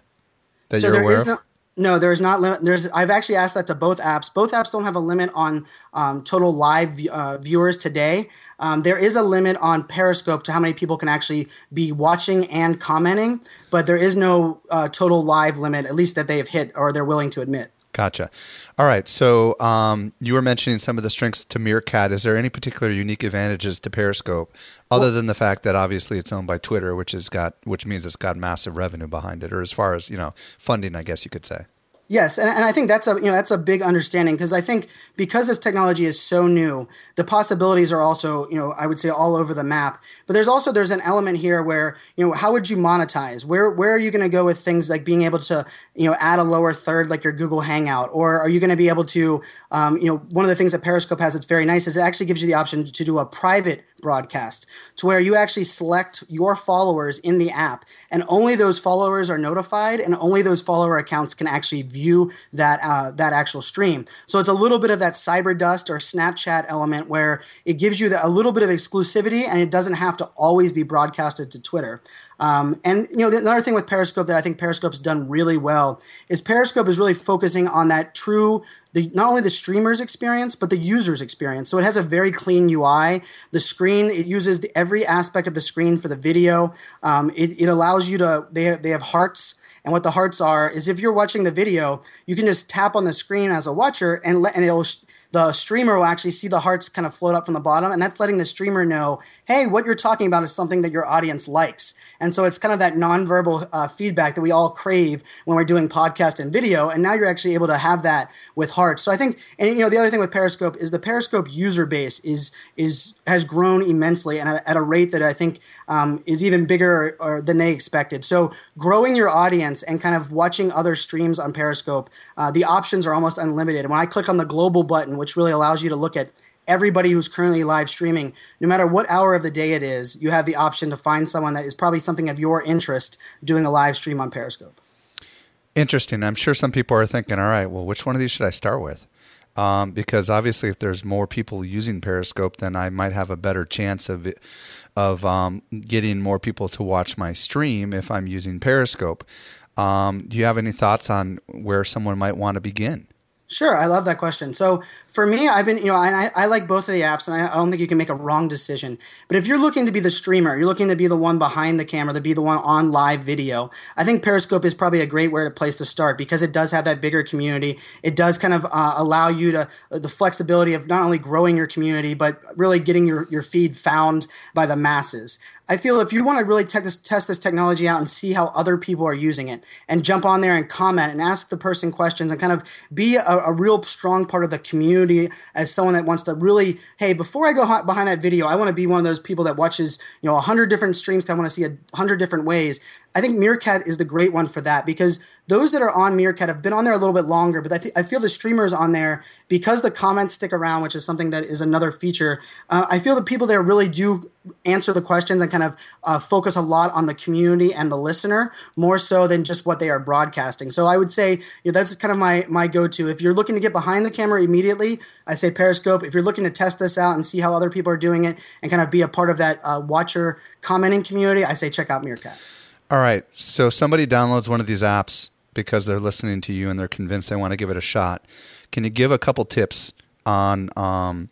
that so you're there aware is of? no no there is not limit there's i've actually asked that to both apps. Both apps don't have a limit on um, total live uh, viewers today. Um, there is a limit on periscope to how many people can actually be watching and commenting but there is no uh, total live limit at least that they have hit or they're willing to admit Gotcha. All right. So um, you were mentioning some of the strengths to Meerkat. Is there any particular unique advantages to Periscope, other than the fact that obviously it's owned by Twitter, which has got, which means it's got massive revenue behind it, or as far as you know, funding, I guess you could say. Yes, and, and I think that's a you know that's a big understanding because I think because this technology is so new, the possibilities are also you know I would say all over the map. But there's also there's an element here where you know how would you monetize? Where where are you going to go with things like being able to you know add a lower third like your Google Hangout, or are you going to be able to um, you know one of the things that Periscope has that's very nice is it actually gives you the option to do a private broadcast to where you actually select your followers in the app and only those followers are notified and only those follower accounts can actually view that uh, that actual stream. So it's a little bit of that cyber dust or snapchat element where it gives you the, a little bit of exclusivity and it doesn't have to always be broadcasted to twitter um, and you know, the, another thing with Periscope that I think Periscope's done really well is Periscope is really focusing on that true, the not only the streamer's experience but the user's experience. So it has a very clean UI. The screen it uses the, every aspect of the screen for the video. Um, it, it allows you to they have, they have hearts. And what the hearts are is if you're watching the video, you can just tap on the screen as a watcher and let and it'll the streamer will actually see the hearts kind of float up from the bottom, and that's letting the streamer know, hey, what you're talking about is something that your audience likes. And so it's kind of that nonverbal uh, feedback that we all crave when we're doing podcast and video. And now you're actually able to have that with hearts. So I think, and you know, the other thing with Periscope is the Periscope user base is is has grown immensely and at, at a rate that I think um, is even bigger or, or than they expected. So growing your audience and kind of watching other streams on Periscope, uh, the options are almost unlimited. When I click on the global button, which really allows you to look at everybody who's currently live streaming, no matter what hour of the day it is, you have the option to find someone that is probably something of your interest doing a live stream on Periscope. Interesting. I'm sure some people are thinking, all right, well, which one of these should I start with? Um, because obviously, if there's more people using Periscope, then I might have a better chance of of um, getting more people to watch my stream if I'm using Periscope. Um, do you have any thoughts on where someone might want to begin? Sure, I love that question. So for me, I've been, you know, I, I like both of the apps, and I, I don't think you can make a wrong decision. But if you're looking to be the streamer, you're looking to be the one behind the camera, to be the one on live video, I think Periscope is probably a great to place to start because it does have that bigger community. It does kind of uh, allow you to uh, the flexibility of not only growing your community, but really getting your, your feed found by the masses. I feel if you want to really this, test this technology out and see how other people are using it and jump on there and comment and ask the person questions and kind of be a, a real strong part of the community as someone that wants to really, hey, before I go behind that video, I want to be one of those people that watches, you know, a hundred different streams. I want to see a hundred different ways. I think Meerkat is the great one for that because those that are on Meerkat have been on there a little bit longer, but I, th- I feel the streamers on there because the comments stick around, which is something that is another feature. Uh, I feel the people there really do answer the questions and kind of uh, focus a lot on the community and the listener more so than just what they are broadcasting. So I would say you know, that's kind of my my go to. If you're looking to get behind the camera immediately, I say Periscope. If you're looking to test this out and see how other people are doing it and kind of be a part of that uh, watcher commenting community, I say check out Meerkat. All right. So somebody downloads one of these apps because they're listening to you and they're convinced they want to give it a shot. Can you give a couple tips on um,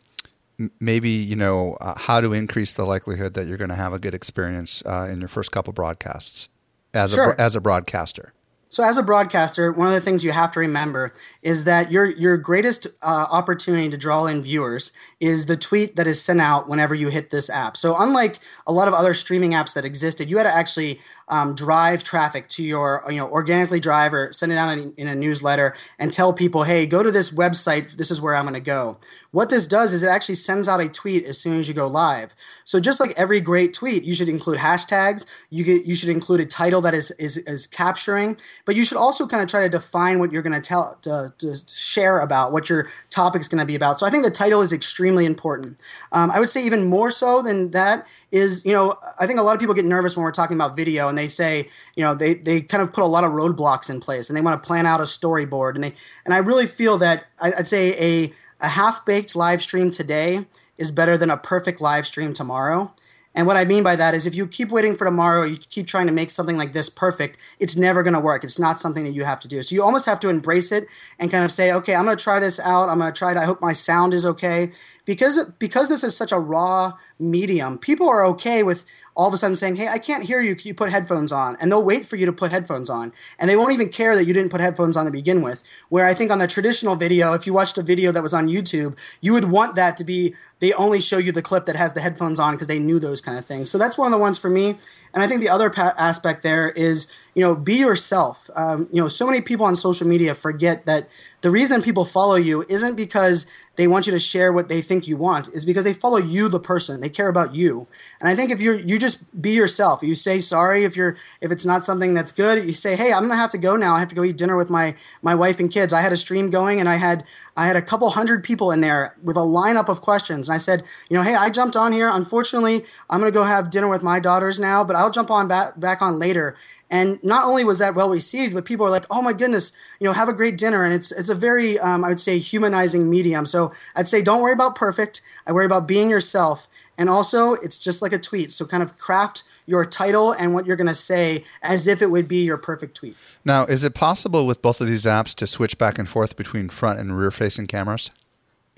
maybe you know uh, how to increase the likelihood that you're going to have a good experience uh, in your first couple broadcasts as sure. a as a broadcaster? So, as a broadcaster, one of the things you have to remember is that your your greatest uh, opportunity to draw in viewers is the tweet that is sent out whenever you hit this app. So, unlike a lot of other streaming apps that existed, you had to actually um, drive traffic to your you know organically drive or send it out in, in a newsletter and tell people, hey, go to this website. This is where I'm going to go. What this does is it actually sends out a tweet as soon as you go live. So just like every great tweet, you should include hashtags. You you should include a title that is is, is capturing, but you should also kind of try to define what you're going to tell to, to, share about what your topic is going to be about. So I think the title is extremely important. Um, I would say even more so than that is you know I think a lot of people get nervous when we're talking about video and they say you know they they kind of put a lot of roadblocks in place and they want to plan out a storyboard and they and I really feel that I'd say a a half baked live stream today is better than a perfect live stream tomorrow. And what I mean by that is if you keep waiting for tomorrow, you keep trying to make something like this perfect, it's never going to work. It's not something that you have to do. So you almost have to embrace it and kind of say, okay, I'm going to try this out. I'm going to try it. I hope my sound is okay because because this is such a raw medium, people are okay with all of a sudden saying, "Hey, I can't hear you. Can you put headphones on?" And they'll wait for you to put headphones on, and they won't even care that you didn't put headphones on to begin with. Where I think on the traditional video, if you watched a video that was on YouTube, you would want that to be they only show you the clip that has the headphones on because they knew those kind of things. So that's one of the ones for me. And I think the other pa- aspect there is, you know, be yourself. Um, you know, so many people on social media forget that the reason people follow you isn't because they want you to share what they think you want. Is because they follow you the person. They care about you. And i think if you're you just be yourself. You say sorry if you're if it's not something that's good. You say hey i'm gonna have to go now. I have to go eat dinner with my my wife and kids. I had a stream going and i had i had a couple hundred people in there with a lineup of questions. And i said you know hey i jumped on here. Unfortunately i'm gonna go have dinner with my daughters now but i'll jump on back back on later and not only was that well received, but people are like, "Oh my goodness, you know, have a great dinner." And it's it's a very, um, I would say, humanizing medium. So I'd say, don't worry about perfect. I worry about being yourself. And also, it's just like a tweet. So kind of craft your title and what you're going to say as if it would be your perfect tweet. Now, is it possible with both of these apps to switch back and forth between front and rear facing cameras?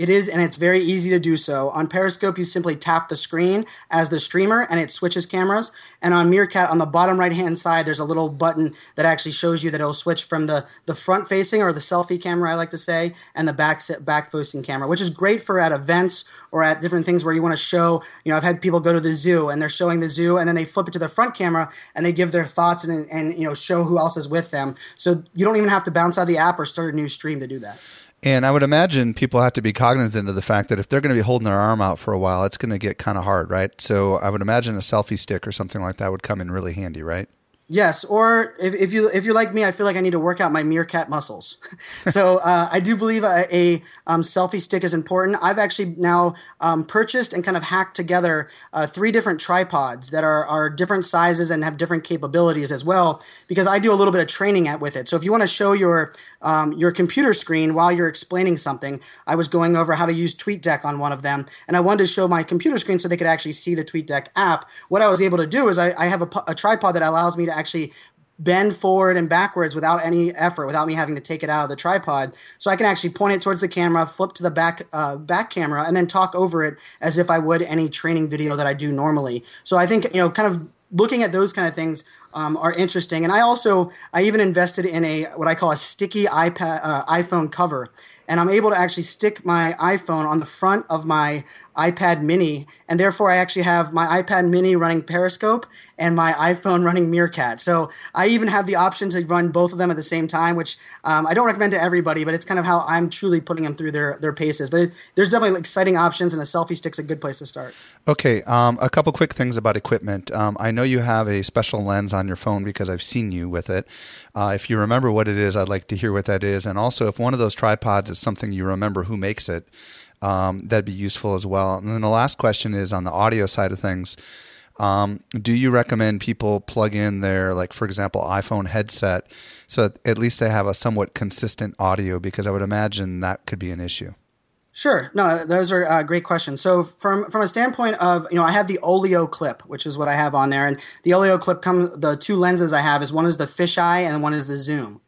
It is, and it's very easy to do so. On Periscope, you simply tap the screen as the streamer and it switches cameras. And on Meerkat, on the bottom right hand side, there's a little button that actually shows you that it'll switch from the, the front facing or the selfie camera, I like to say, and the back back facing camera, which is great for at events or at different things where you want to show. You know, I've had people go to the zoo and they're showing the zoo and then they flip it to the front camera and they give their thoughts and, and you know, show who else is with them. So you don't even have to bounce out of the app or start a new stream to do that. And I would imagine people have to be cognizant of the fact that if they're going to be holding their arm out for a while, it's going to get kind of hard, right? So I would imagine a selfie stick or something like that would come in really handy, right? Yes, or if, if you if you're like me, I feel like I need to work out my meerkat muscles. so uh, I do believe a, a um, selfie stick is important. I've actually now um, purchased and kind of hacked together uh, three different tripods that are are different sizes and have different capabilities as well. Because I do a little bit of training at with it. So if you want to show your um, your computer screen while you're explaining something, I was going over how to use TweetDeck on one of them, and I wanted to show my computer screen so they could actually see the TweetDeck app. What I was able to do is I, I have a, a tripod that allows me to actually bend forward and backwards without any effort, without me having to take it out of the tripod. So I can actually point it towards the camera, flip to the back uh, back camera, and then talk over it as if I would any training video that I do normally. So I think you know, kind of looking at those kind of things um, are interesting. And I also I even invested in a what I call a sticky iPad uh, iPhone cover, and I'm able to actually stick my iPhone on the front of my iPad Mini, and therefore I actually have my iPad Mini running Periscope and my iPhone running Meerkat. So I even have the option to run both of them at the same time, which um, I don't recommend to everybody, but it's kind of how I'm truly putting them through their their paces. But it, there's definitely exciting options, and a selfie stick's a good place to start. Okay, um, a couple quick things about equipment. Um, I know you have a special lens on your phone because I've seen you with it. Uh, if you remember what it is, I'd like to hear what that is, and also if one of those tripods is something you remember who makes it um, that'd be useful as well. And then the last question is on the audio side of things. Um, do you recommend people plug in their, like, for example, iPhone headset so at least they have a somewhat consistent audio? Because I would imagine that could be an issue. Sure. No, those are uh, great questions. So from from a standpoint of you know, I have the olloclip, which is what I have on there, and the olloclip comes. The two lenses I have is one is the fisheye and one is the zoom.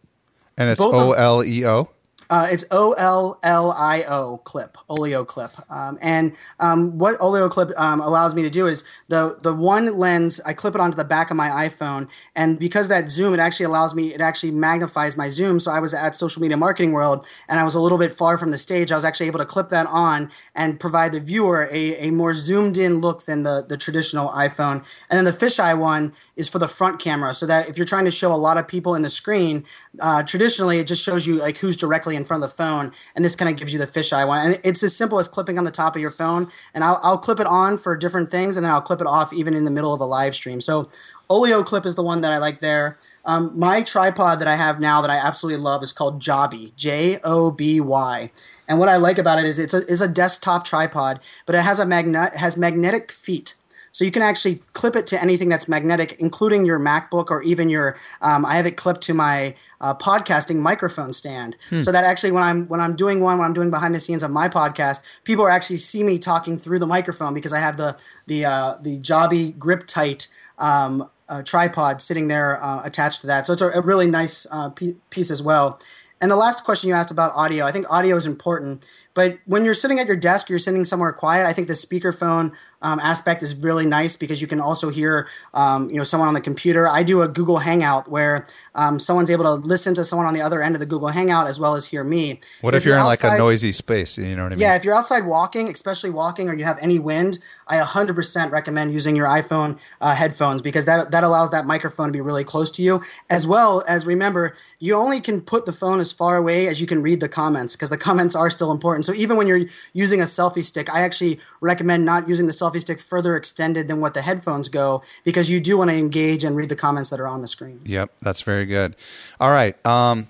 And it's O L E O. Uh, it's O L L I O clip, olloclip, um, and um, what olloclip um, allows me to do is the the one lens I clip it onto the back of my iPhone, and because that zoom, it actually allows me, it actually magnifies my zoom. So I was at Social Media Marketing World, and I was a little bit far from the stage. I was actually able to clip that on and provide the viewer a, a more zoomed in look than the the traditional iPhone. And then the fisheye one is for the front camera, so that if you're trying to show a lot of people in the screen, uh, traditionally it just shows you like who's directly in front of the phone, and this kind of gives you the fisheye one. And it's as simple as clipping on the top of your phone, and I'll, I'll clip it on for different things, and then I'll clip it off even in the middle of a live stream. So olloclip is the one that I like there. Um, my tripod that I have now that I absolutely love is called Joby, J O B Y. And what I like about it is it's a, it's a desktop tripod, but it has a magnet has magnetic feet. So you can actually clip it to anything that's magnetic, including your MacBook or even your. Um, I have it clipped to my uh, podcasting microphone stand, hmm. so that actually when I'm when I'm doing one, when I'm doing behind the scenes of my podcast, people are actually see me talking through the microphone because I have the the uh, the Joby GripTight. Um, uh, tripod sitting there uh, attached to that. So it's a, a really nice uh, piece as well. And the last question you asked about audio, I think audio is important but when you're sitting at your desk, you're sitting somewhere quiet. I think the speakerphone um, aspect is really nice because you can also hear, um, you know, someone on the computer. I do a Google Hangout where um, someone's able to listen to someone on the other end of the Google Hangout as well as hear me. What if, if you're, you're, in like a noisy space? You know what I mean? Yeah, if you're outside walking, especially walking, or you have any wind, I 100% recommend using your iPhone uh, headphones because that that allows that microphone to be really close to you. As well as remember, you only can put the phone as far away as you can read the comments because the comments are still important. So even when you're using a selfie stick, I actually recommend not using the selfie stick further extended than what the headphones go because you do want to engage and read the comments that are on the screen. Yep, that's very good. All right. Um,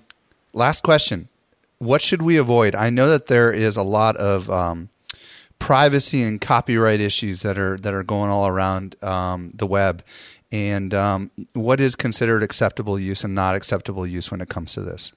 last question. What should we avoid? I know that there is a lot of um, privacy and copyright issues that are that are going all around um, the web, and um, what is considered acceptable use and not acceptable use when it comes to this?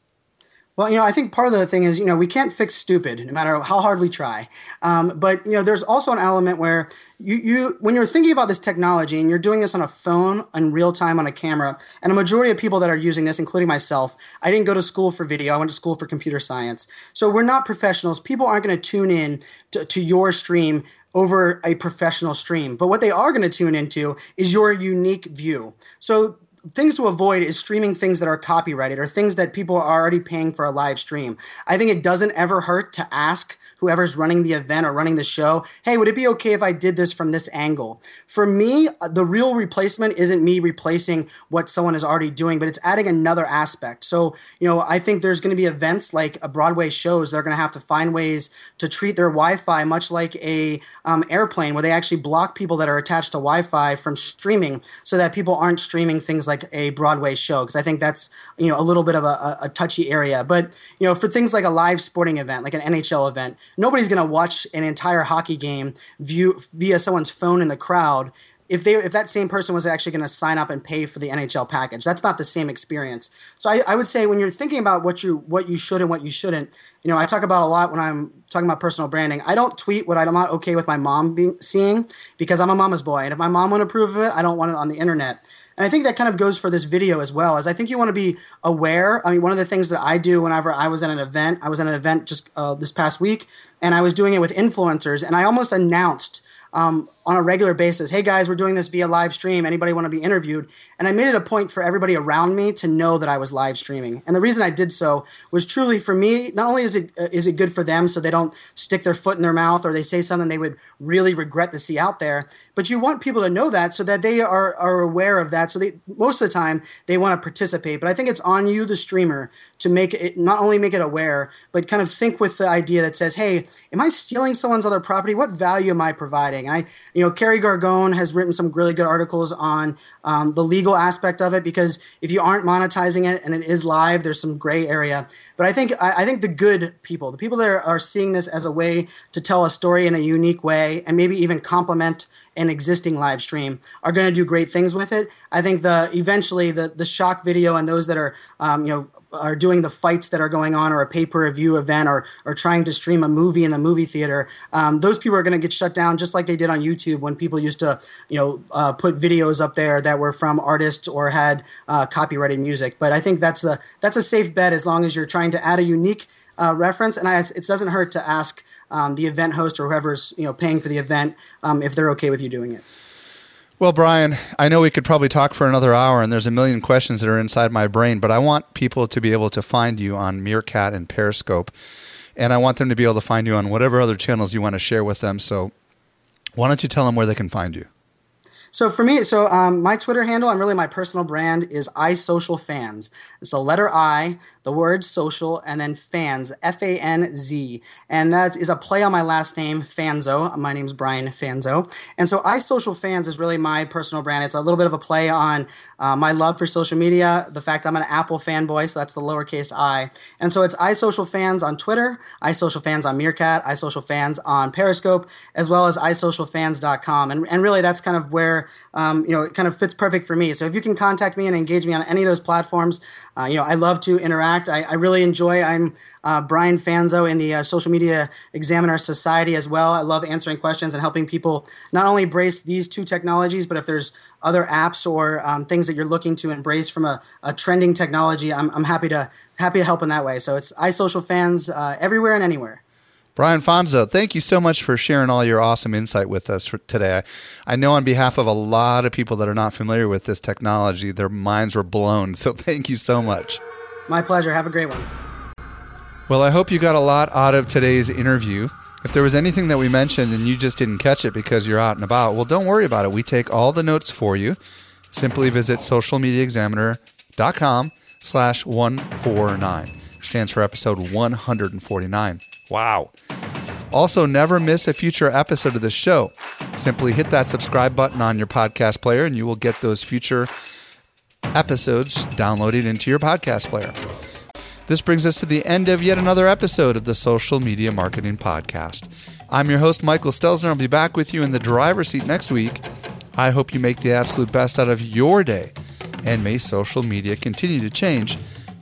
Well, you know, I think part of the thing is, you know, we can't fix stupid no matter how hard we try. Um, but you know, there's also an element where you, you, when you're thinking about this technology and you're doing this on a phone in real time on a camera, and a majority of people that are using this, including myself, I didn't go to school for video. I went to school for computer science. So we're not professionals. People aren't going to tune in to, to your stream over a professional stream. But what they are going to tune into is your unique view. So things to avoid is streaming things that are copyrighted or things that people are already paying for a live stream. I think it doesn't ever hurt to ask whoever's running the event or running the show, hey, would it be okay if I did this from this angle? For me, the real replacement isn't me replacing what someone is already doing, but it's adding another aspect. So, you know, I think there's going to be events like a Broadway shows. They're going to have to find ways to treat their Wi-Fi much like a um, airplane, where they actually block people that are attached to Wi-Fi from streaming, so that people aren't streaming things like a Broadway show. Because I think that's you know a little bit of a, a touchy area. But you know, for things like a live sporting event, like an NHL event, nobody's going to watch an entire hockey game view via someone's phone in the crowd if they if that same person was actually going to sign up and pay for the NHL package. That's not the same experience. So I, I, would say when you're thinking about what you what you should and what you shouldn't, you know, I talk about a lot when I'm talking about personal branding. I don't tweet what I'm not okay with my mom being seeing because I'm a mama's boy, and if my mom won't approve of it, I don't want it on the internet. And I think that kind of goes for this video as well. As I think you want to be aware. I mean, one of the things that I do whenever I was at an event, I was at an event just uh, this past week, and I was doing it with influencers, and I almost announced um, on a regular basis, hey guys, we're doing this via live stream. Anybody want to be interviewed? And I made it a point for everybody around me to know that I was live streaming. And the reason I did so was truly for me. Not only is it uh, is it good for them, so they don't stick their foot in their mouth or they say something they would really regret to see out there, but you want people to know that so that they are are aware of that. So they most of the time they want to participate. But I think it's on you, the streamer, to make it not only make it aware, but kind of think with the idea that says, hey, am I stealing someone's other property? What value am I providing? And I you know, Kerry Gorgone has written some really good articles on um, the legal aspect of it because if you aren't monetizing it and it is live, there's some gray area. But I think I, I think the good people, the people that are, are seeing this as a way to tell a story in a unique way and maybe even complement an existing live stream, are going to do great things with it. I think the eventually the the shock video and those that are um, you know are doing the fights that are going on or a pay per view event or, or trying to stream a movie in the movie theater, um, those people are going to get shut down just like they did on YouTube when people used to, you know, uh, put videos up there that were from artists or had uh, copyrighted music. But I think that's a that's a safe bet as long as you're trying to add a unique uh, reference, and I, it doesn't hurt to ask um, the event host or whoever's you know paying for the event um, if they're okay with you doing it. Well, Brian, I know we could probably talk for another hour, and there's a million questions that are inside my brain, but I want people to be able to find you on Meerkat and Periscope, and I want them to be able to find you on whatever other channels you want to share with them. So, why don't you tell them where they can find you? So for me, so um, my Twitter handle and really my personal brand is iSocialFanz. It's the letter I, the word social, and then fans, F A N Z. And that is a play on my last name, Fanzo. My name's Brian Fanzo. And so iSocialFanz is really my personal brand. It's a little bit of a play on uh, my love for social media, the fact I'm an Apple fanboy, so that's the lowercase i. And so it's iSocialFanz on Twitter, iSocialFanz on Meerkat, iSocialFanz on Periscope, as well as iSocialFanz.com. And, and really that's kind of where, um, you know, it kind of fits perfect for me. So if you can contact me and engage me on any of those platforms, uh, you know, I love to interact. I, I really enjoy. I'm uh, Brian Fanzo in the uh, Social Media Examiner Society as well. I love answering questions and helping people not only embrace these two technologies, but if there's other apps or um, things that you're looking to embrace from a, a trending technology, I'm, I'm happy to happy to help in that way. So it's iSocialFanz uh, everywhere and anywhere. Brian Fanzo, thank you so much for sharing all your awesome insight with us today. I, I know on behalf of a lot of people that are not familiar with this technology, their minds were blown. So thank you so much. My pleasure. Have a great one. Well, I hope you got a lot out of today's interview. If there was anything that we mentioned and you just didn't catch it because you're out and about, well, don't worry about it. We take all the notes for you. Simply visit socialmediaexaminer.com slash 149. Stands for episode 149. Wow. Also, never miss a future episode of the show. Simply hit that subscribe button on your podcast player and you will get those future episodes downloaded into your podcast player. This brings us to the end of yet another episode of the Social Media Marketing Podcast. I'm your host, Michael Stelzner. I'll be back with you in the driver's seat next week. I hope you make the absolute best out of your day, and may social media continue to change